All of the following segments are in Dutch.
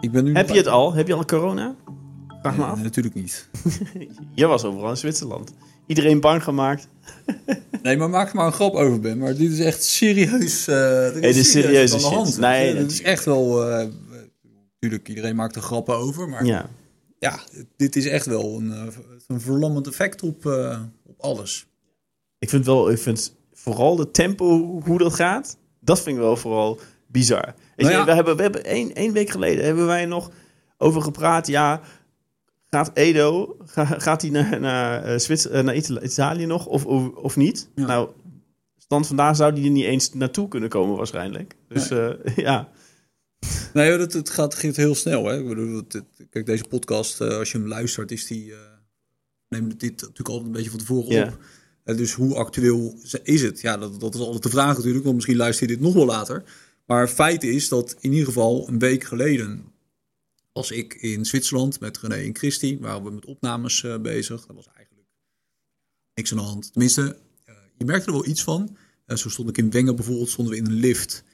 Ik ben nu Heb je het al? Heb je al corona? Vraag me Nee, af. natuurlijk niet. Je was overal in Zwitserland. Iedereen bang gemaakt. Nee, maar maak er maar een grap over, Ben. Maar dit is echt serieus. eh er dit is aan de hand. Nee, dit dat- is echt wel. eh, natuurlijk, iedereen maakt er grappen over. Maar ja, Ja. dit is echt wel een, eh, een verlammend effect op, eh, op alles. Ik vind wel, ik vind vooral de tempo, hoe dat gaat, dat vind ik wel vooral bizar. Nou ja. we hebben, we hebben één, één week geleden hebben wij nog over gepraat. Ja, gaat Edo, ga- gaat hij naar, naar, eh, Zwits- eh, naar Itali- Italië nog of, of, of niet? Ja. Nou, stand vandaag zou hij er niet eens naartoe kunnen komen waarschijnlijk. Dus eh, ja, Nee, dat, het gaat, gaat heel snel. Hè? Ik bedoel, het- het- kijk, deze podcast, eh, als je hem luistert, is die. eh neem dit natuurlijk altijd een beetje van tevoren op. Eh, dus hoe actueel is het? Ja, dat, dat is altijd de vraag natuurlijk, want misschien luister je dit nog wel later. Maar feit is dat in ieder geval een week geleden was ik in Zwitserland met René en Christy. Waren we met opnames eh, bezig. Dat was eigenlijk niks aan de hand. Tenminste, eh, je merkte er wel iets van. Eh, zo stond ik in Wengen bijvoorbeeld, stonden we in een lift.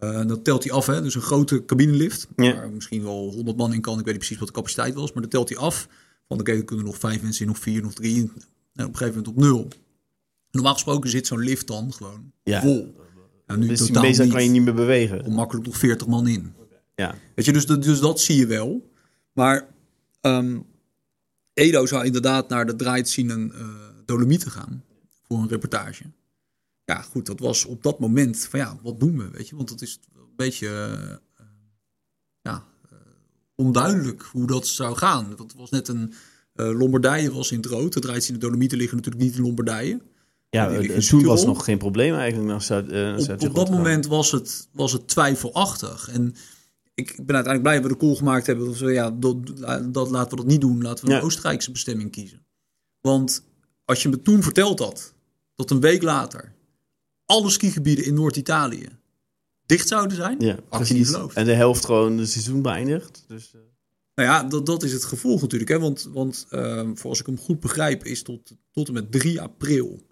Dat telt hij af, hè? dus een grote cabinelift. Ja. Waar misschien wel 100 man in kan. Ik weet niet precies wat de capaciteit was, maar dat telt hij af. Van oké, er kunnen nog vijf mensen in, nog vier, nog drie. En op een gegeven moment op nul. Normaal gesproken zit zo'n lift dan gewoon Ja. vol. Nou, nu dus totaal meestal niet. kan je niet meer bewegen. Kom makkelijk nog 40 man in. Ja. Weet je, dus, dat- dus dat zie je wel. Maar ehm, Edo zou inderdaad naar de draaitzien uh, Dolomieten gaan voor een reportage. Ja, goed, dat was op dat moment van ja, wat doen we, weet je? Want het is een beetje eh, ja, eh, onduidelijk hoe dat zou gaan. Want het was net een eh, Lombardije was in het rood. De draaitzien de Dolomieten liggen natuurlijk niet in Lombardije. Ja, toen was nog geen probleem eigenlijk. Naar Zuid, eh, naar op, dat moment was het, was het twijfelachtig. En ik ben uiteindelijk blij dat we de call gemaakt hebben. Dat we, ja, dat, dat, laten we dat niet doen. Laten we een Ja. Oostenrijkse bestemming kiezen. Want als je me toen verteld had dat een week later alle skigebieden in Noord-Italië dicht zouden zijn, Ja, had je niet precies. geloofd. En de helft gewoon het seizoen beëindigt. Dus, eh, Nou ja, dat, dat is het gevolg natuurlijk. Hè? Want, want ehm, voor als ik hem goed begrijp, is tot, tot en met 3 april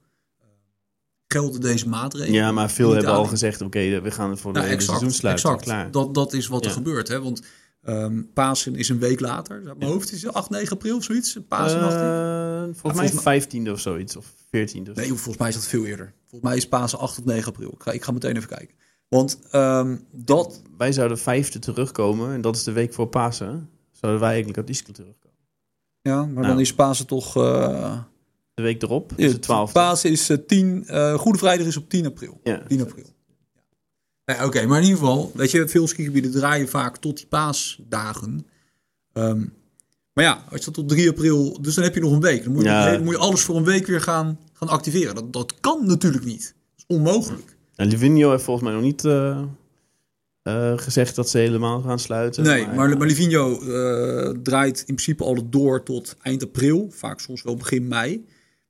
gelden deze maatregelen. ja, maar veel hebben al gezegd, oké, we gaan voor de Nou, hele exact, seizoen sluiten. exact. Klaar. Dat, dat is wat er gebeurt. Hè? Want ehm, Pasen is een week later. Mijn hoofd is het 8, 9 april of zoiets. Pasen 18. Eh, volgens Ja, mij volgens 15e of zoiets. Of 14e. Of Nee, volgens mij is dat veel eerder. Volgens mij is Pasen 8 of 9 april. Ik ga, ik ga meteen even kijken. Want ehm, dat... Wij zouden vijfde terugkomen. En dat is de week voor Pasen. Zouden wij eigenlijk uit Ischel terugkomen. Ja, maar Nou. dan is Pasen toch... eh De week erop is het 12e. Pasen is eh, 10... eh, Goede Vrijdag is op 10 april. Ja. 10 april. Ja, Oké, maar in ieder geval, weet je, veel skigebieden draaien vaak tot die paasdagen. Ehm, maar ja, als je dat tot 3 april, dus dan heb je nog een week. Dan moet je, Ja. dan moet je alles voor een week weer gaan, gaan activeren. Dat, dat kan natuurlijk niet. Dat is onmogelijk. En Livigno heeft volgens mij nog niet eh, eh, gezegd dat ze helemaal gaan sluiten. Nee, maar, maar Livigno eh, draait in principe al door tot eind april. Vaak soms wel begin mei.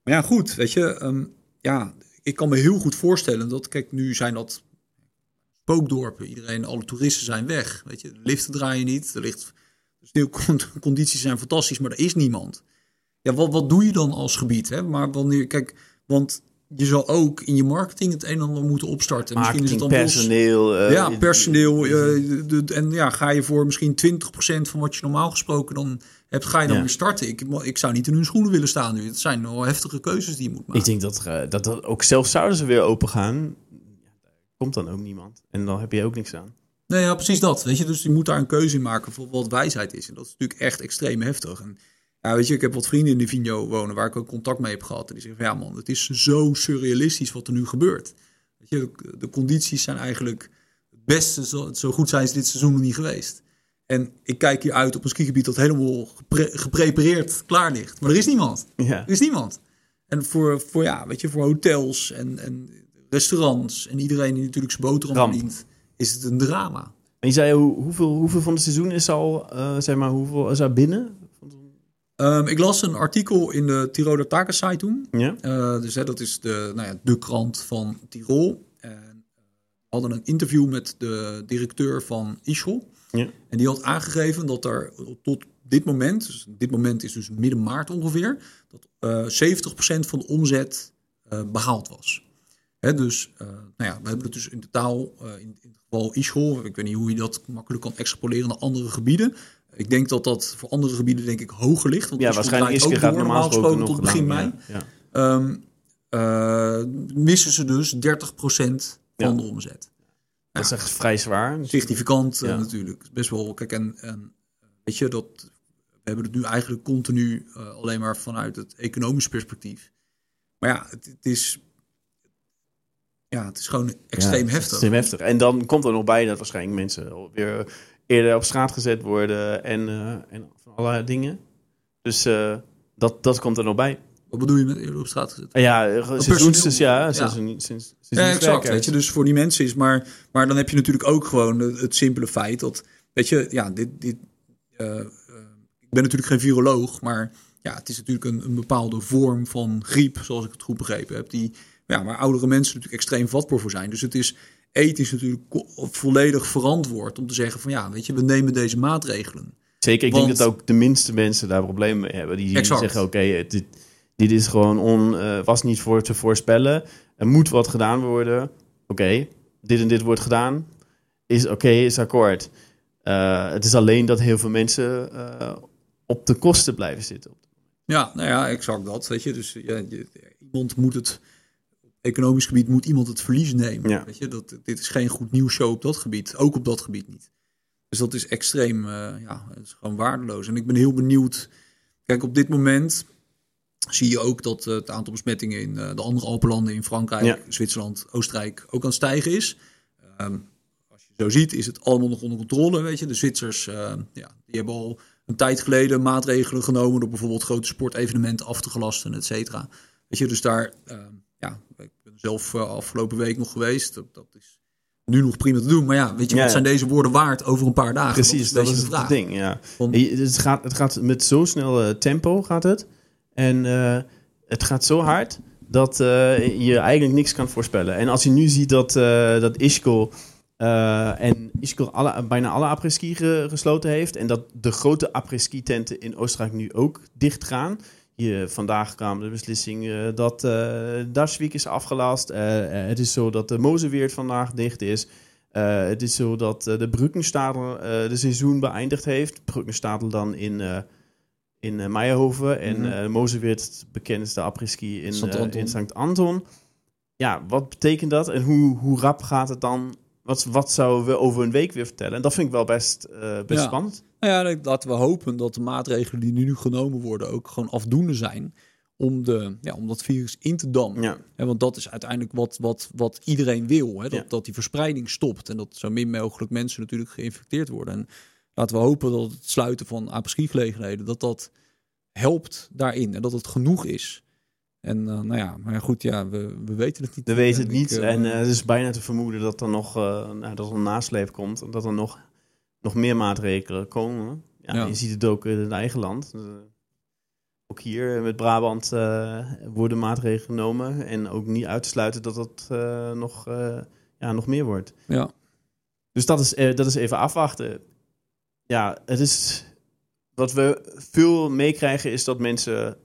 Maar ja, goed, weet je. ehm, ja, ik kan me heel goed voorstellen dat, kijk, nu zijn dat spookdorpen. Iedereen, alle toeristen zijn weg. Weet je, de liften draaien niet. Er ligt, de sneeuwcondities zijn fantastisch, maar er is niemand. Ja, wat, wat doe je dan als gebied? Hè? Maar wanneer, kijk, want je zal ook in je marketing het een en ander moeten opstarten. Misschien is het dan wel- personeel. eh, ja, personeel. eh, de, de- en ja, ga je voor misschien 20% van wat je normaal gesproken dan hebt, ga je dan Ja. weer starten. Ik, ik zou niet in hun schoenen willen staan nu. Het zijn wel heftige keuzes die je moet maken. Ik denk dat, eh, dat, dat ook zelfs zouden ze weer open gaan. Komt dan ook niemand. En dan heb je ook niks aan. Nee, ja, precies dat. Weet je, dus je moet daar een keuze in maken voor wat wijsheid is. En dat is natuurlijk echt extreem heftig. En ja, weet je, ik heb wat vrienden in de Vigno wonen waar ik ook contact mee heb gehad. En die zeggen van, ja man, het is zo surrealistisch wat er nu gebeurt. Weet je, de, de condities zijn eigenlijk het beste, zo, zo goed zijn ze dit seizoen nog niet geweest. En ik kijk hier uit op een skigebied dat helemaal gepre- geprepareerd klaar ligt. Maar er is niemand. Ja. Er is niemand. En voor, voor, ja, weet je, voor hotels en, en restaurants en iedereen die natuurlijk zijn boterham verdient, is het een drama. En je zei, hoe, hoeveel, hoeveel van het seizoen is al, eh, zeg maar, hoeveel is er binnen? Ehm, ik las een artikel in de Tiroler Tagesschau toen. Ja? Eh, dus hè, dat is de, nou ja, de krant van Tirol. En eh, we hadden een interview met de directeur van Ischel. Ja. En die had aangegeven dat er tot dit moment, dus dit moment is dus midden maart ongeveer, dat eh 70% van de omzet eh, behaald was. Hè, dus uh, nou ja, we hebben het dus in totaal, uh, in, in het geval Ischol, ik weet niet hoe je dat makkelijk kan extrapoleren naar andere gebieden. Ik denk dat dat voor andere gebieden denk ik hoger ligt. Want ja, waarschijnlijk is het normaal gesproken tot begin mei. Ja, ja. Um, uh, missen ze dus 30% van ja. de omzet. Dat is echt vrij zwaar. Significant ja. natuurlijk. Best wel, kijk, en, en weet je, dat, we hebben het nu eigenlijk continu uh, alleen maar vanuit het economisch perspectief. Maar ja, het, het is ja, het is gewoon extreem ja, heftig. Extreem heftig. En dan komt er nog bij dat waarschijnlijk mensen weer eerder op straat gezet worden en, uh, en van allerlei dingen. Dus uh, dat, dat komt er nog bij. Wat bedoel je met eerder op straat gezet? Ja, seizoens, dus ja, sinds, ja. sinds, ja, exact. Weet je, dus voor die mensen is, maar, maar dan heb je natuurlijk ook gewoon het, het simpele feit dat, weet je, ja, dit, dit, uh, ik ben natuurlijk geen viroloog, maar ja, het is natuurlijk een, een bepaalde vorm van griep, zoals ik het goed begrepen heb, die ja, waar oudere mensen natuurlijk extreem vatbaar voor zijn. Dus het is ethisch natuurlijk volledig verantwoord om te zeggen van ja, weet je, we nemen deze maatregelen. Zeker, ik Want, denk dat ook de minste mensen daar problemen mee hebben. Die exact. zeggen oké, okay, dit, dit is gewoon on, uh, was niet voor te voorspellen. Er moet wat gedaan worden. Oké, okay, dit en dit wordt gedaan. Is oké, okay, is akkoord. Uh, het is alleen dat heel veel mensen uh, op de kosten blijven zitten. Ja, nou ja, exact dat. Weet je, dus ja, je, iemand moet het economisch gebied moet iemand het verlies nemen. Ja. Weet je, dat, dit is geen goed nieuws show op dat gebied. Ook op dat gebied niet. Dus dat is extreem, uh, ja, het is gewoon waardeloos. En ik ben heel benieuwd. Kijk, op dit moment zie je ook dat uh, het aantal besmettingen in uh, de andere Alpenlanden, in Frankrijk, ja. Zwitserland, Oostenrijk, ook aan het stijgen is. Um, als je zo ziet, is het allemaal nog onder controle. Weet je, de Zwitsers, ja, die hebben al een tijd geleden maatregelen genomen door bijvoorbeeld grote sportevenementen af te gelasten, et cetera. Weet je, dus daar ja, ik ben zelf uh, afgelopen week nog geweest. Dat, dat, is nu nog prima te doen. Maar ja, weet je, ja, wat zijn deze woorden waard over een paar dagen? Precies, dat is, dat is het ding. Ja. Het, gaat, het gaat met zo snel uh, tempo gaat het. En uh, het gaat zo hard dat je eigenlijk niks kan voorspellen. En als je nu ziet dat, dat Ischgl... en Ischgl alle, bijna alle apres-ski gesloten heeft... en dat de grote apres-ski-tenten in Oostenrijk nu ook dicht gaan... Hier, vandaag kwam de beslissing uh, dat uh, Daswiek is afgelast. Uh, het is zo dat de Mozeweert vandaag dicht is. het is zo dat de Brückenstadel de seizoen beëindigd heeft. Brückenstadel dan in, in Meijerhoven. En mm -hmm. Mozeweert, het bekendste apres-ski in St. Anton. Ja, wat betekent dat? En hoe, hoe rap gaat het dan wat, wat zouden we over een week weer vertellen? En dat vind ik wel best, best ja. spannend. Nou ja, laten we hopen dat de maatregelen die nu genomen worden ook gewoon afdoende zijn om, de, ja, om dat virus in te dammen. Ja. En want dat is uiteindelijk wat, wat, wat iedereen wil. Hè? Dat, ja. dat die verspreiding stopt en dat zo min mogelijk mensen natuurlijk geïnfecteerd worden. En laten we hopen dat het sluiten van apres-ski-gelegenheden, dat dat helpt daarin en dat het genoeg is. En uh, nou ja, maar goed, ja, we, we weten het niet. We weten het niet. Ik, uh, en uh, het is bijna te vermoeden dat er nog nou, dat er een nasleep komt. En dat er nog, nog meer maatregelen komen. Ja, ja. Je ziet het ook in het eigen land. ook hier met Brabant worden maatregelen genomen. En ook niet uit te sluiten dat dat nog, ja, nog meer wordt. Ja. Dus dat is, dat is even afwachten. Ja, het is wat we veel meekrijgen is dat mensen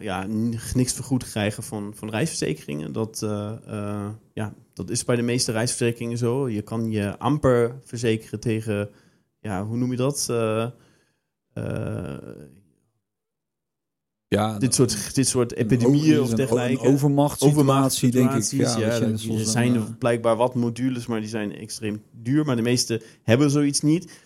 ja, niks vergoed krijgen van, van reisverzekeringen. Dat, ja, dat is bij de meeste reisverzekeringen zo. Je kan je amper verzekeren tegen, ja, hoe noem je dat? ja, dit, soort, dit soort epidemieën of dergelijke. Een overmachtssituatie, denk ik. Ja, ja, er zijn blijkbaar wat modules, maar die zijn extreem duur. Maar de meeste hebben zoiets niet.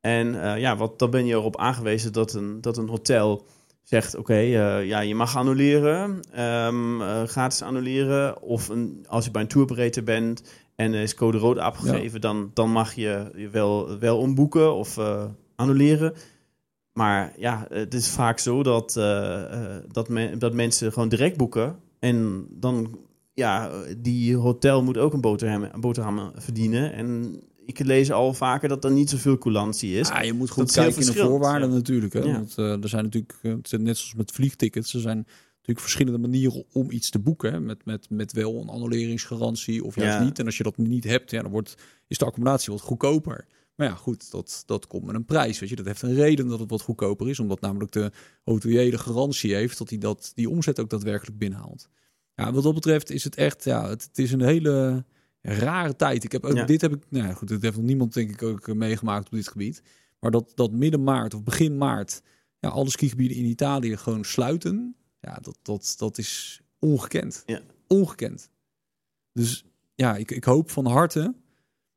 En uh, ja, wat, dan ben je erop aangewezen dat een, dat een hotel zegt: Oké, okay, uh, ja, je mag annuleren, um, uh, gratis annuleren. Of een, als je bij een tourberater bent en er is code rood afgegeven, ja. dan, dan mag je je wel, wel omboeken of annuleren. Maar ja, het is vaak zo dat, dat, me, dat mensen gewoon direct boeken. En dan, ja, die hotel moet ook een boterham, een boterham verdienen. En ik lees al vaker dat er niet zoveel coulantie is. Ja, je moet goed kijken in de voorwaarden ja. natuurlijk. Hè? Ja. Want uh, er zijn natuurlijk, uh, net zoals met vliegtickets, er zijn natuurlijk verschillende manieren om iets te boeken. Hè? Met, met, met wel een annuleringsgarantie of juist ja. niet. En als je dat niet hebt, ja, dan wordt, is de accommodatie wat goedkoper. Maar ja, goed, dat, dat komt met een prijs. Weet je, dat heeft een reden dat het wat goedkoper is. Omdat namelijk de hotelier de garantie heeft dat hij dat, die omzet ook daadwerkelijk binnenhaalt. ja, wat dat betreft is het echt, ja, het, het is een hele rare tijd. Ik heb ook, Ja. dit heb ik, nou ja, goed, dit heeft nog niemand denk ik ook eh, meegemaakt op dit gebied. Maar dat, dat midden maart of begin maart, ja, alle skigebieden in Italië gewoon sluiten. Ja, dat, dat, dat is ongekend. Ja. Ongekend. Dus ja, ik, ik hoop van harte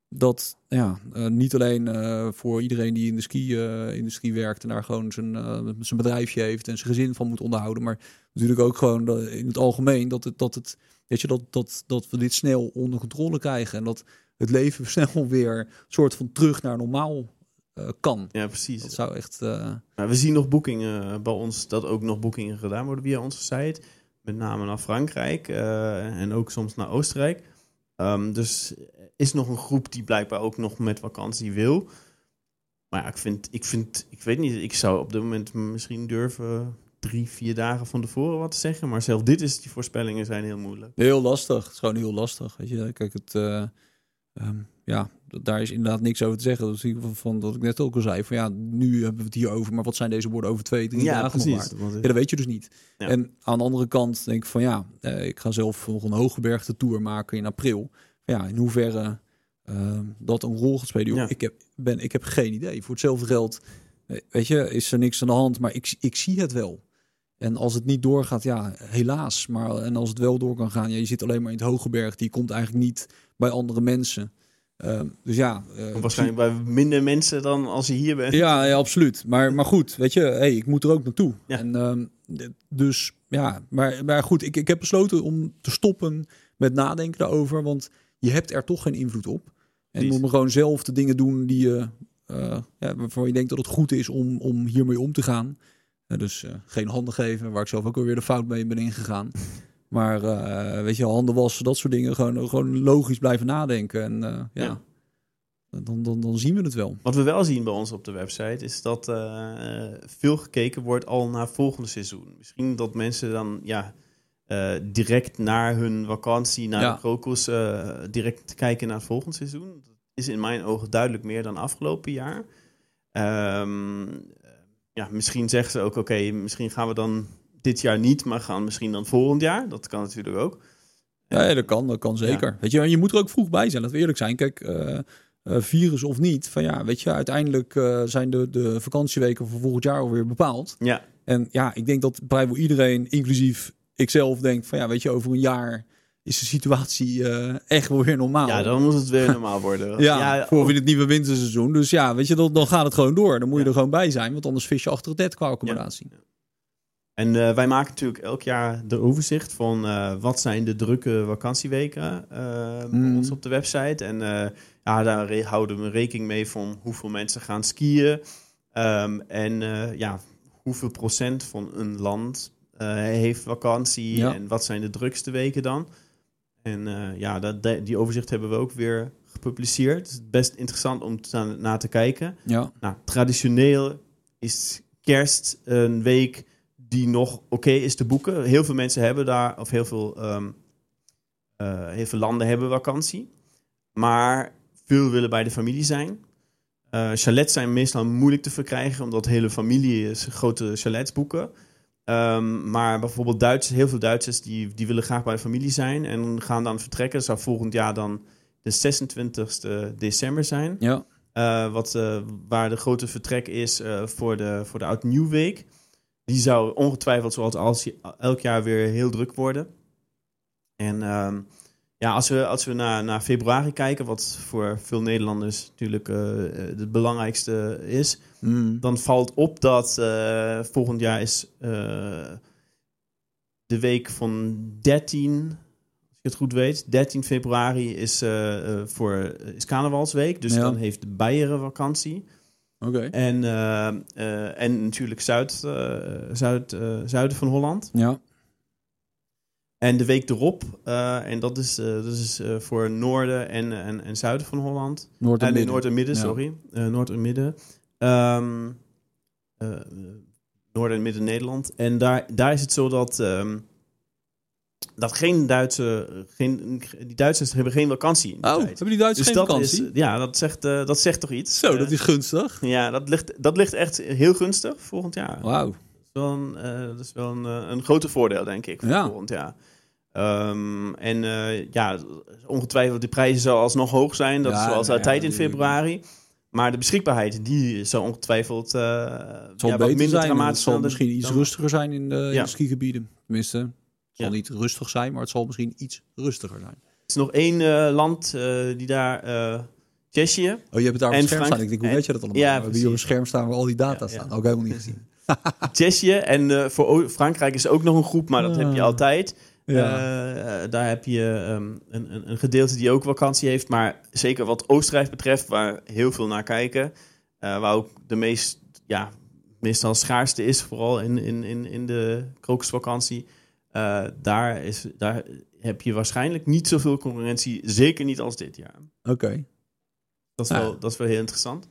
dat ja, eh, niet alleen eh, voor iedereen die in de ski-industrie werkt en daar gewoon zijn, eh, zijn bedrijfje heeft en zijn gezin van moet onderhouden, maar natuurlijk ook gewoon in het algemeen dat het, dat het weet je, dat, dat, dat we dit snel onder controle krijgen en dat het leven snel weer soort van terug naar normaal eh, kan. Ja, precies. Dat zou echt. eh, Nou, we zien nog boekingen eh, bij ons, dat ook nog boekingen gedaan worden via onze site. Met name naar Frankrijk eh, en ook soms naar Oostenrijk. Ehm, dus is nog een groep die blijkbaar ook nog met vakantie wil. Maar ja, ik vind, ik vind, ik weet niet, ik zou op dit moment misschien durven drie, vier dagen van tevoren wat te zeggen. Maar zelf dit is, die voorspellingen zijn heel moeilijk. Heel lastig. Het is gewoon heel lastig. Weet je, kijk, het. eh, ehm, ja, daar is inderdaad niks over te zeggen. Dat is geval van wat ik net ook al zei. Van ja, nu hebben we het hier over. Maar wat zijn deze woorden over twee, drie dagen nog? Want, Ja, dat weet je dus niet. Ja. En aan de andere kant denk ik van ja, eh, ik ga zelf nog een hooggebergte tour maken in april. Ja, in hoeverre eh, dat een rol gaat spelen. Ja. Ik, heb, ben, ik heb geen idee. Voor hetzelfde geld, eh, weet je, is er niks aan de hand. Maar ik, ik zie het wel. En als het niet doorgaat, ja, helaas. Maar en als het wel door kan gaan, ja, je zit alleen maar in het Hogeberg. Die komt eigenlijk niet bij andere mensen. Ehm, dus ja, eh, waarschijnlijk bij minder mensen dan als je hier bent. ja, ja, absoluut. Maar, maar goed, weet je, hey, ik moet er ook naartoe. Ja. En, ehm, dus ja, maar, maar goed, ik, ik heb besloten om te stoppen met nadenken daarover. Want je hebt er toch geen invloed op. En Precies. om gewoon zelf de dingen doen die je, eh, ja, waarvan je denkt dat het goed is om, om hiermee om te gaan. Dus eh, geen handen geven, waar ik zelf ook alweer de fout mee ben ingegaan. Maar eh, weet je, handen wassen, dat soort dingen. Gewoon, gewoon logisch blijven nadenken. En eh, ja, Ja. Dan, dan, dan zien we het wel. Wat we wel zien bij ons op de website is dat veel gekeken wordt al naar volgende seizoen. Misschien dat mensen dan ja, direct naar hun vakantie, naar Ja. de Krokus, direct kijken naar het volgende seizoen. Dat is in mijn ogen duidelijk meer dan afgelopen jaar. Ehm, ja, misschien zeggen ze ook, oké, misschien gaan we dan dit jaar niet, maar gaan misschien dan volgend jaar. Dat kan natuurlijk ook. Ja, ja, dat kan, dat kan zeker. Weet je, je moet er ook vroeg bij zijn, laten we eerlijk zijn. Kijk, eh, eh, virus of niet, van ja, weet je, uiteindelijk eh, zijn de, de vakantieweken voor volgend jaar alweer bepaald. Ja, En ja, ik denk dat vrijwel iedereen, inclusief ikzelf, denkt van ja, weet je, over een jaar is de situatie eh, echt wel weer normaal. ja dan moet het weer normaal worden. Ja, voor weer het nieuwe winterseizoen. Dus ja, weet je, dan, dan gaat het gewoon door. Dan moet je er gewoon bij zijn, want anders vis je achter het net qua accommodatie. En eh, wij maken natuurlijk elk jaar de overzicht van eh, wat zijn de drukke vakantieweken Mm. ons op de website. En ja, daar houden we rekening mee van hoeveel mensen gaan skiën. Ehm, en ja, hoeveel procent van een land heeft vakantie Ja. en wat zijn de drukste weken dan. En eh, ja, dat, die- overzicht hebben we ook weer gepubliceerd. Het is best interessant om te, naar te kijken. Ja, Nou, traditioneel is kerst een week die nog oké is te boeken. Heel veel mensen hebben daar, of heel veel, ehm, eh, heel veel landen hebben vakantie. Maar veel willen bij de familie zijn. Eh chalets zijn meestal moeilijk te verkrijgen, omdat hele familie grote chalets boeken. Ehm, maar bijvoorbeeld Duitsers, heel veel Duitsers die, die willen graag bij de familie zijn en gaan dan vertrekken. Dat zou volgend jaar dan de 26e december zijn. ja, Eh, wat, eh, waar de grote vertrek is eh, voor de, voor de Oud Nieuwweek. Die zou ongetwijfeld zoals als, elk jaar weer heel druk worden. En ehm, ja, als we, als we naar, naar februari kijken, wat voor veel Nederlanders natuurlijk eh, eh, het belangrijkste is, Mm. dan valt op dat eh, volgend jaar is de week van 13, als ik het goed weet, 13 februari is, voor, is carnavalsweek. Dus Ja. dan heeft de Beieren vakantie. Oké. En, en natuurlijk Zuid, Zuid, zuiden van Holland. Ja, En de week erop, eh, en dat is, eh, dat is eh, voor noorden en, en, en zuiden van Holland. Noord en nee, midden. Noord en Midden, Ja. sorry. Noord en Midden. Eh, Noord en Midden Nederland. En daar, daar is het zo dat, ehm, dat geen Duitse, geen, die Duitsers hebben geen vakantie in Oh, tijd. hebben die Duitsers Dus geen vakantie? is, ja, dat zegt, dat zegt toch iets. Zo, dat is gunstig. Ja, dat ligt, dat ligt echt heel gunstig volgend jaar. Wauw. Is wel een, eh, dat is wel een, eh, een grote voordeel, denk ik, voor Ja. volgend jaar. Ehm, en uh, ja, ongetwijfeld de prijzen zal alsnog hoog zijn. Dat is zoals nou altijd in februari. Maar de beschikbaarheid, die zal ongetwijfeld uh, zal ja, wat minder zijn. Het zal misschien iets rustiger zijn in de, ja. skigebieden. Tenminste, het zal niet rustig zijn, maar het zal misschien iets rustiger zijn. Er is nog één uh, land die daar... Tsjechië. Oh, je hebt het daar op het scherm staan. Ik denk, hoe weet je dat allemaal? Ja, we hebben hier op het scherm staan waar al die data staan. Ook helemaal niet gezien. Tsjechië en voor Frankrijk is ook nog een groep, maar dat heb je ah. altijd. Ja. Uh, daar heb je um, een, een, gedeelte die ook vakantie heeft. Maar zeker wat Oostenrijk betreft, waar heel veel naar kijken. Uh, waar ook de meest, ja, meestal schaarste is, vooral in, in, in, in de krokusvakantie. Uh, daar, is, daar heb je waarschijnlijk niet zoveel concurrentie. Zeker niet als dit jaar. Oké. Dat, is wel, dat is wel heel interessant.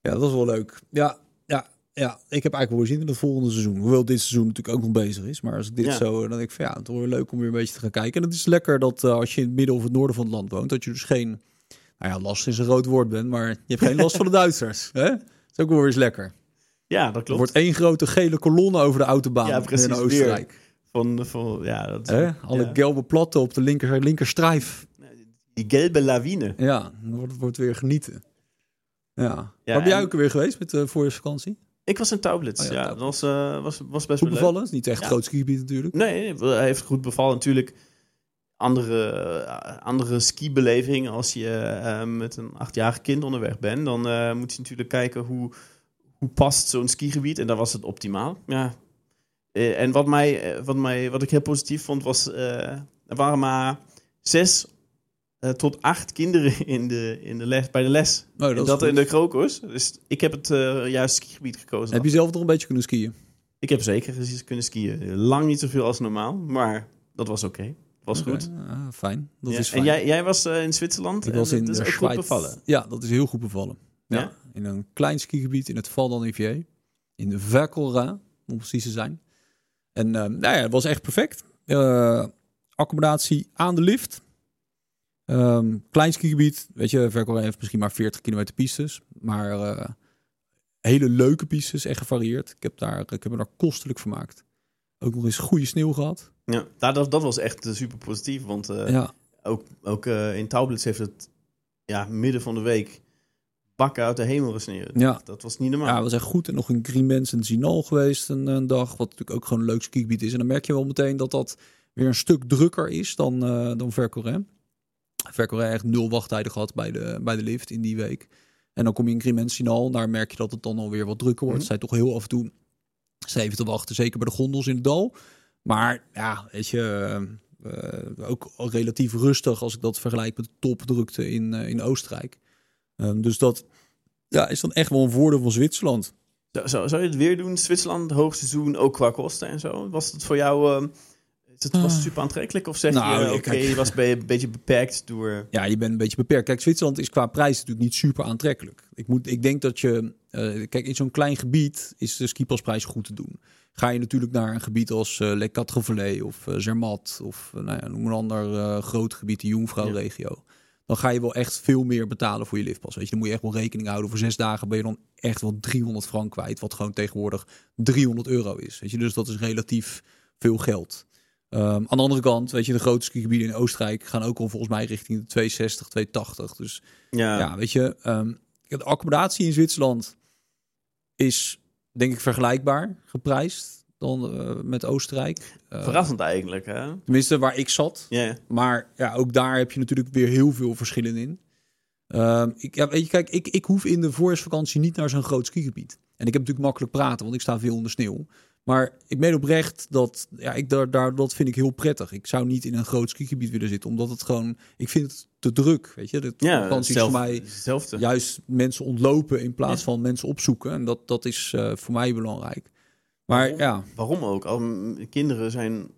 Ja, dat is wel leuk. Ja, ja, ik heb eigenlijk wel gezien in het volgende seizoen. Hoewel dit seizoen natuurlijk ook nog bezig is. Maar als ik dit zo, dan denk ik van ja, het is wel leuk om weer een beetje te gaan kijken. En het is lekker dat uh, als je in het midden of het noorden van het land woont, dat je dus geen, nou ja, last is een rood woord bent, maar je hebt geen last van de Duitsers. Hè? Dat is ook wel eens lekker. Ja, dat klopt. Er wordt één grote gele kolonne over de autobaan ja, precies, in Oostenrijk. Van, van, ja, dat, Hè? Alle ja. gelbe platten op de linker, linkerstrijf. Die gelbe lawine. Ja, wordt wordt weer genieten. Ja. ja ben jij ook weer geweest met de uh, vakantie? Ik was in Tablets, oh ja. Dat was, uh, was, was best goed bevallen. Is niet echt ja. groot skigebied natuurlijk. Nee, hij heeft goed bevallen. Natuurlijk andere, uh, andere skibeleving als je uh, met een achtjarig kind onderweg bent. Dan moet je natuurlijk kijken hoe, hoe past zo'n skigebied. En daar was het optimaal. Ja. en wat, mij, wat, mij, wat ik heel positief vond was... er waren maar zes uh, tot acht kinderen in de, in de les, bij de les. Oh, dat, dat in de krokos. Dus ik heb het uh, juiste skigebied gekozen. Heb je zelf nog een beetje kunnen skiën? Ik heb zeker kunnen skiën. Lang niet zoveel als normaal, maar dat was oké. was goed. Ah, fijn. Dat ja. is fijn. En jij, jij was uh, in Zwitserland? Ik was in dat is goed bevallen. Ja, dat is heel goed bevallen. Ja, ja? In een klein skigebied in het Val d'Annivier. In de Verkelra, om precies te zijn. En nou ja, het was echt perfect. accommodatie aan de lift Um, klein skigebied, weet je, Verkel heeft misschien maar 40 kilometer pistes, maar uh, hele leuke pistes, echt gevarieerd. Ik heb, daar, ik heb me daar kostelijk vermaakt. Ook nog eens goede sneeuw gehad. Ja, dat, dat was echt super positief, want uh, ja. ook, ook uh, in Taublis heeft het ja, midden van de week bakken uit de hemel gesneeuwd. Ja. Dat was niet normaal. Ja, was echt goed. En nog in Griemens en Zinal geweest een, een, dag, wat natuurlijk ook gewoon een leuk skigebied is. En dan merk je wel meteen dat dat weer een stuk drukker is dan, uh, dan Verkelrem. Verkoren echt nul wachttijden gehad bij de, bij de lift in die week. En dan kom je in Grimensinal, daar merk je dat het dan alweer wat drukker wordt. Mm -hmm. Zij toch heel af en toe even te wachten, zeker bij de gondels in het dal. Maar ja, weet je, uh, ook relatief rustig als ik dat vergelijk met de topdrukte in, uh, in Oostenrijk. Um, dus dat ja, is dan echt wel een voordeel van Zwitserland. Zou, zou, zou je het weer doen, Zwitserland, hoogseizoen, ook qua kosten en zo? Was het voor jou... Uh het was ah. super aantrekkelijk? Of zeg nou, je, oké, je was een beetje beperkt door... Ja, je bent een beetje beperkt. Kijk, Zwitserland is qua prijs natuurlijk niet super aantrekkelijk. Ik, moet, ik denk dat je... Uh, kijk, in zo'n klein gebied is de skipasprijs goed te doen. Ga je natuurlijk naar een gebied als uh, Le Quatre of uh, Zermatt... of nou ja, noem een ander groot gebied, de Jungfrau-regio... dan ga je wel echt veel meer betalen voor je liftpas. Weet je, dan moet je echt wel rekening houden. Voor zes dagen ben je dan echt wel 300 frank kwijt... wat gewoon tegenwoordig 300 euro is. Weet je, dus dat is relatief veel geld. Um, aan de andere kant, weet je, de grote skigebieden in Oostenrijk gaan ook al volgens mij richting de 260, 280. Dus ja, ja weet je, um, de accommodatie in Zwitserland is denk ik vergelijkbaar geprijsd dan uh, met Oostenrijk. Uh, Verrassend eigenlijk, hè? Tenminste, waar ik zat. Yeah. Maar ja, ook daar heb je natuurlijk weer heel veel verschillen in. Um, ik, ja, weet je, kijk, ik, ik hoef in de voorjaarsvakantie niet naar zo'n groot skigebied. En ik heb natuurlijk makkelijk praten, want ik sta veel onder sneeuw. Maar ik meen oprecht dat, ja, ik daar, daar, dat vind ik heel prettig. Ik zou niet in een groot skigebied willen zitten, omdat het gewoon, ik vind het te druk, weet je. De ja, vakantie zelf, voor mij hetzelfde. juist mensen ontlopen in plaats van mensen opzoeken. En dat, dat is uh, voor mij belangrijk. Maar waarom, ja. Waarom ook? Al, kinderen zijn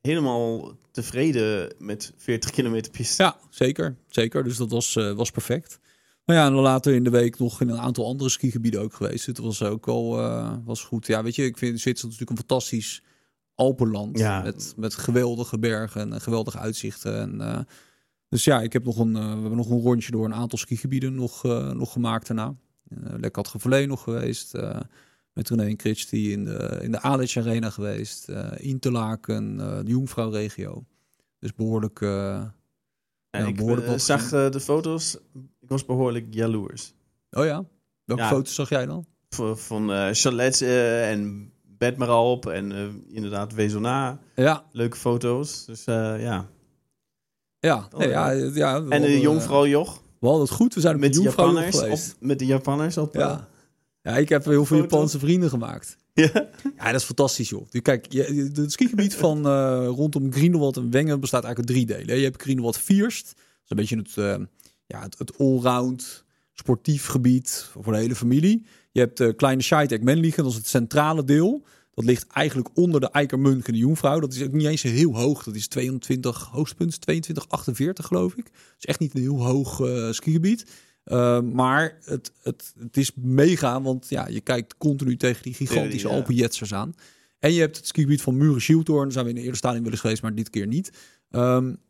helemaal tevreden met 40 kilometer piste. Ja, zeker. Zeker. Dus dat was, uh, was perfect. Maar ja, en later in de week nog in een aantal andere skigebieden ook geweest. Het was ook wel uh, was goed. Ja, weet je, ik vind Zwitserland natuurlijk een fantastisch Alpenland. Ja. Met, met geweldige bergen en geweldige uitzichten. En, uh, dus ja, ik heb nog een, uh, we hebben nog een rondje door een aantal skigebieden nog, nog gemaakt daarna. Lekker had nog geweest. met René en die in de, in de Alice Arena geweest. Interlaken, de Jungfrau-regio. Dus behoorlijk... Ja, ik behoorlijk zag de foto's, ik was behoorlijk jaloers. Oh ja? Welke foto's zag jij dan? Van, van chalets en bed maar op en inderdaad Wezona. Ja. Leuke foto's. Dus ja. Ja, nee, ja, ja. En de jongvrouw Joch. We hadden het goed. We zijn met de Japanners op, met de Japanners op. Ja. ja, ik heb heel veel Japanse vrienden gemaakt. Ja. ja, dat is fantastisch, joh. Kijk, het skigebied van uh, rondom Grindelwald en Wengen bestaat eigenlijk uit drie delen. Je hebt Grindelwald Vierst. Dat is een beetje het, uh, ja, het, het allround sportief gebied voor de hele familie. Je hebt de uh, Kleine Scheidek Menligen, dat is het centrale deel. Dat ligt eigenlijk onder de Eikermunch en de Jungfrau. Dat is ook niet eens heel hoog. Dat is 22 hoogtepunt, 2248 geloof ik. Dat is echt niet een heel hoog skigebied. Uh, maar het, het, het is mega, want ja, je kijkt continu tegen die gigantische ja, Alpenjetsers aan. En je hebt het skigebied van Muren. Daar zijn we in de eerste stadium wel eens geweest, maar dit keer niet. Um,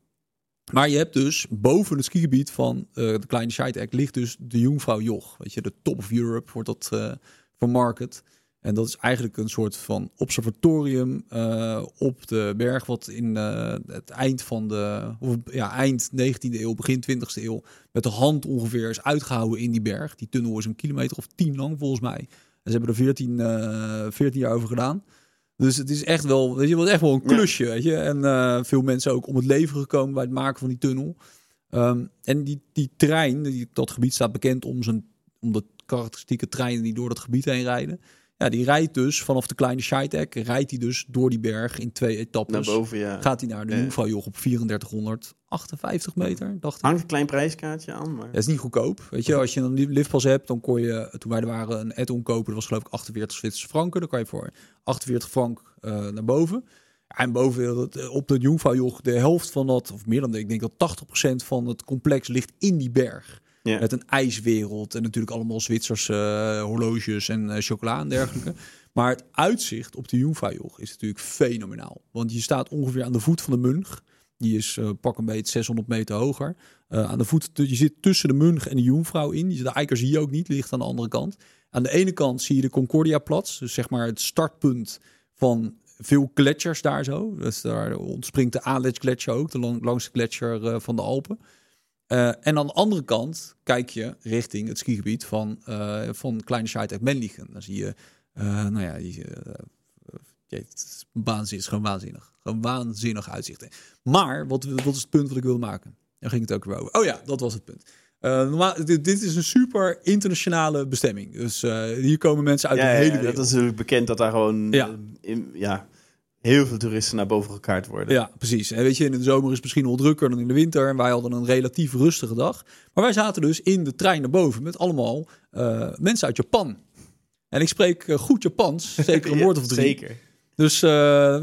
maar je hebt dus boven het skigebied van uh, de kleine Scheidek ligt dus de Jungfrau Joch. Weet je, de top of Europe wordt dat uh, vermarket. En dat is eigenlijk een soort van observatorium uh, op de berg, wat in uh, het eind van de, of ja, eind 19e eeuw, begin 20e eeuw, met de hand ongeveer is uitgehouden in die berg. Die tunnel is een kilometer of tien lang volgens mij. En ze hebben er 14, uh, 14 jaar over gedaan. Dus het is echt wel, weet je, wat echt wel een klusje, weet je. En uh, veel mensen ook om het leven gekomen bij het maken van die tunnel. Um, en die, die trein, die, dat gebied staat bekend om, zijn, om de karakteristieke treinen die door dat gebied heen rijden. Ja, die rijdt dus vanaf de kleine Scheidek, rijdt hij dus door die berg in twee etappes. Naar boven, ja. Gaat hij naar de Jungfraujoch op 3458 meter, dacht ik. Hangt een klein prijskaartje aan, maar... Dat is niet goedkoop. Weet je, als je een liftpas hebt, dan kon je, toen wij er waren, een add-on kopen. Dat was geloof ik 48 Zwitserse franken. Dan kan je voor 48 frank uh, naar boven. En boven op de Jungfraujoch, de helft van dat, of meer dan ik denk dat 80% van het complex ligt in die berg. Ja. Met een ijswereld en natuurlijk allemaal Zwitserse uh, horloges en uh, chocola en dergelijke. maar het uitzicht op de Jungfraujoch is natuurlijk fenomenaal. Want je staat ongeveer aan de voet van de Munch. Die is uh, pak een beetje 600 meter hoger. aan de voet, je zit tussen de Munch en de Jungfrau in. De Eiker zie je ook niet, ligt aan de andere kant. Aan de ene kant zie je de Concordia-plats. Dus zeg maar het startpunt van veel gletsjers daar zo. Dus daar ontspringt de Aletsch gletsjer ook, de lang, langste gletsjer van de Alpen. Uh, en aan de andere kant kijk je richting het skigebied van, uh, van Kleine Scheidegg Menligen. Dan zie je, uh, nou ja, die, het is gewoon waanzinnig. Gewoon waanzinnig uitzicht. Maar, wat, wat is het punt wat ik wilde maken? Daar ging het ook weer over. Oh ja, dat was het punt. normaal, dit, dit, is een super internationale bestemming. Dus hier komen mensen uit ja, de hele ja, wereld. Dat is natuurlijk bekend dat daar gewoon Ja. in, ja, heel veel toeristen naar boven gekaart worden. Ja, precies. En weet je, in de zomer is het misschien wel drukker dan in de winter. En wij hadden een relatief rustige dag. Maar wij zaten dus in de trein naar boven met allemaal uh, mensen uit Japan. En ik spreek uh, goed Japans, zeker een woord of drie. Zeker. Dus uh,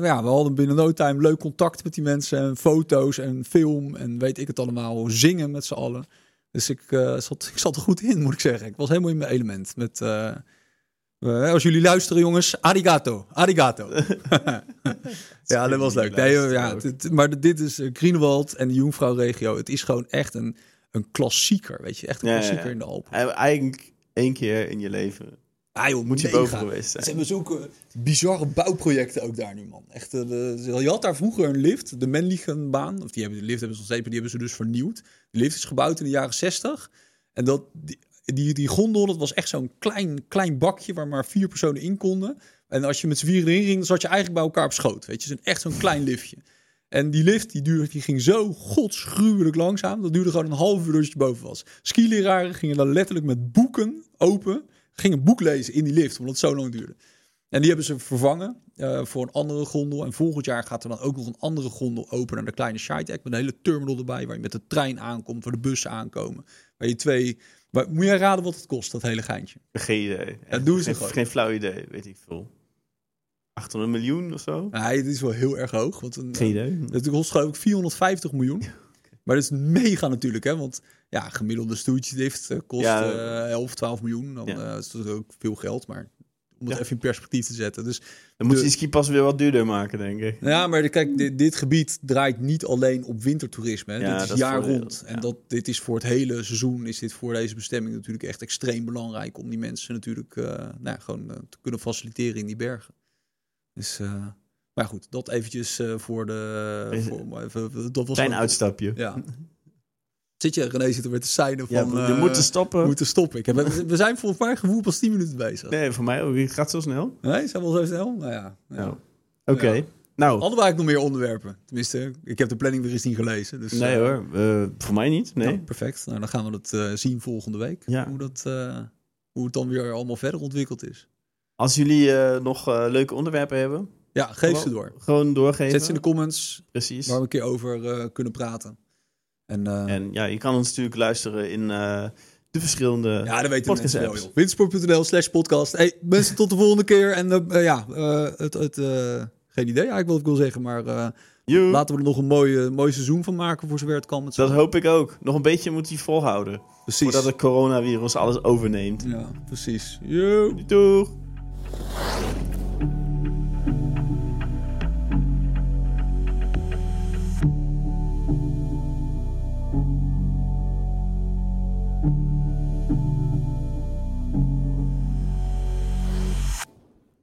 ja, we hadden binnen no time leuk contact met die mensen. En foto's en film en weet ik het allemaal. Zingen met z'n allen. Dus ik, zat, ik zat er goed in, moet ik zeggen. Ik was helemaal in mijn element met... Uh, als jullie luisteren, jongens, arigato, arigato. ja, dat was leuk. Nee, ja, dit, maar dit is uh, Greenwald en de Jungfrau-regio. Het is gewoon echt een, een klassieker, weet je. Echt een Ja, klassieker ja. in de Alpen. Eigenlijk één keer in je leven Ah, joh, moet je boven geweest zijn. Ze hebben zulke bizarre bouwprojecten ook daar nu, man. Echt, eh, de- je had daar vroeger een lift, de Menlichenbaan. Of die hebben, de lift hebben ze nog steeds, maar die hebben ze dus vernieuwd. De lift is gebouwd in de jaren 60. En dat, die, die, die gondel, dat was echt zo'n klein, klein bakje waar maar vier personen in konden. En als je met z'n vieren erin ging, dan zat je eigenlijk bij elkaar op schoot. Weet je, is echt zo'n klein liftje. En die lift die, duurde, die ging zo godsgruwelijk langzaam. Dat duurde gewoon een half uur dat je boven was. Skileraren gingen dan letterlijk met boeken open. Gingen boek lezen in die lift, omdat het zo lang duurde. En die hebben ze vervangen eh, voor een andere gondel. En volgend jaar gaat er dan ook nog een andere gondel open naar de kleine Scheidek. Met een hele terminal erbij, waar je met de trein aankomt, waar de bussen aankomen. Waar je twee... Waar, moet jij raden wat het kost, dat hele geintje? Geen idee. Ja, doe eens geen, gewoon. geen flauw idee, weet ik veel. 800 miljoen of zo? Nee, het is wel heel erg hoog. Want een, Geen idee. Het kost geloof ik 450 miljoen. Maar dat is mega natuurlijk, hè? Want ja, gemiddelde stoeltjeslift eh, kost Ja. eh 11, 12 miljoen. Dan Ja. eh, is dat ook veel geld, maar om het Ja. even in perspectief te zetten. Dus Dan moet je de- die skipas weer wat duurder maken, denk ik. ja, maar kijk, dit, dit gebied draait niet alleen op wintertoerisme. Hè. Ja, dit dat is jaar rond. ja. En dat, dit is voor het hele seizoen, is dit voor deze bestemming natuurlijk echt extreem belangrijk. Om die mensen natuurlijk eh, nou, ja, gewoon eh, te kunnen faciliteren in die bergen. Dus eh, Maar goed, dat eventjes uh, voor de... Voor, even, dat was Klein uitstapje. Ja. Zit je, René zit er weer te van... Ja, we uh, moeten stoppen. moeten stoppen. Ik heb, we zijn volgens mij gevoel pas 10 minuten bezig. Nee, voor mij ook. Het gaat zo snel. Nee, zijn we al zo snel? Nou ja. ja. Nou. Oké. Okay. Ja. Nou. Hadden we eigenlijk nog meer onderwerpen? Tenminste, ik heb de planning weer eens niet gelezen. Dus, nee uh, hoor, uh, voor mij niet. Nee. Nou, perfect. Nou, dan gaan we dat zien volgende week. Ja. Hoe, dat, hoe het dan weer allemaal verder ontwikkeld is. Als jullie nog leuke onderwerpen hebben. Ja, geef gewoon, ze door. Gewoon doorgeven. Zet ze in de comments. Precies. Waar we een keer over kunnen praten. En, en, ja, je kan ons natuurlijk luisteren in de verschillende Ja, dat weten mensen wel, joh. Windsport.nl slash podcast. Hey, mensen, tot de volgende keer. En ja, het... het geen idee eigenlijk wat ik wil zeggen, maar uh, laten we er nog een mooi, mooi seizoen van maken voor zover het kan. Met dat hoop ik ook. Nog een beetje moet hij volhouden. Precies. Voordat het coronavirus alles overneemt. Ja, precies. Yo. Doeg.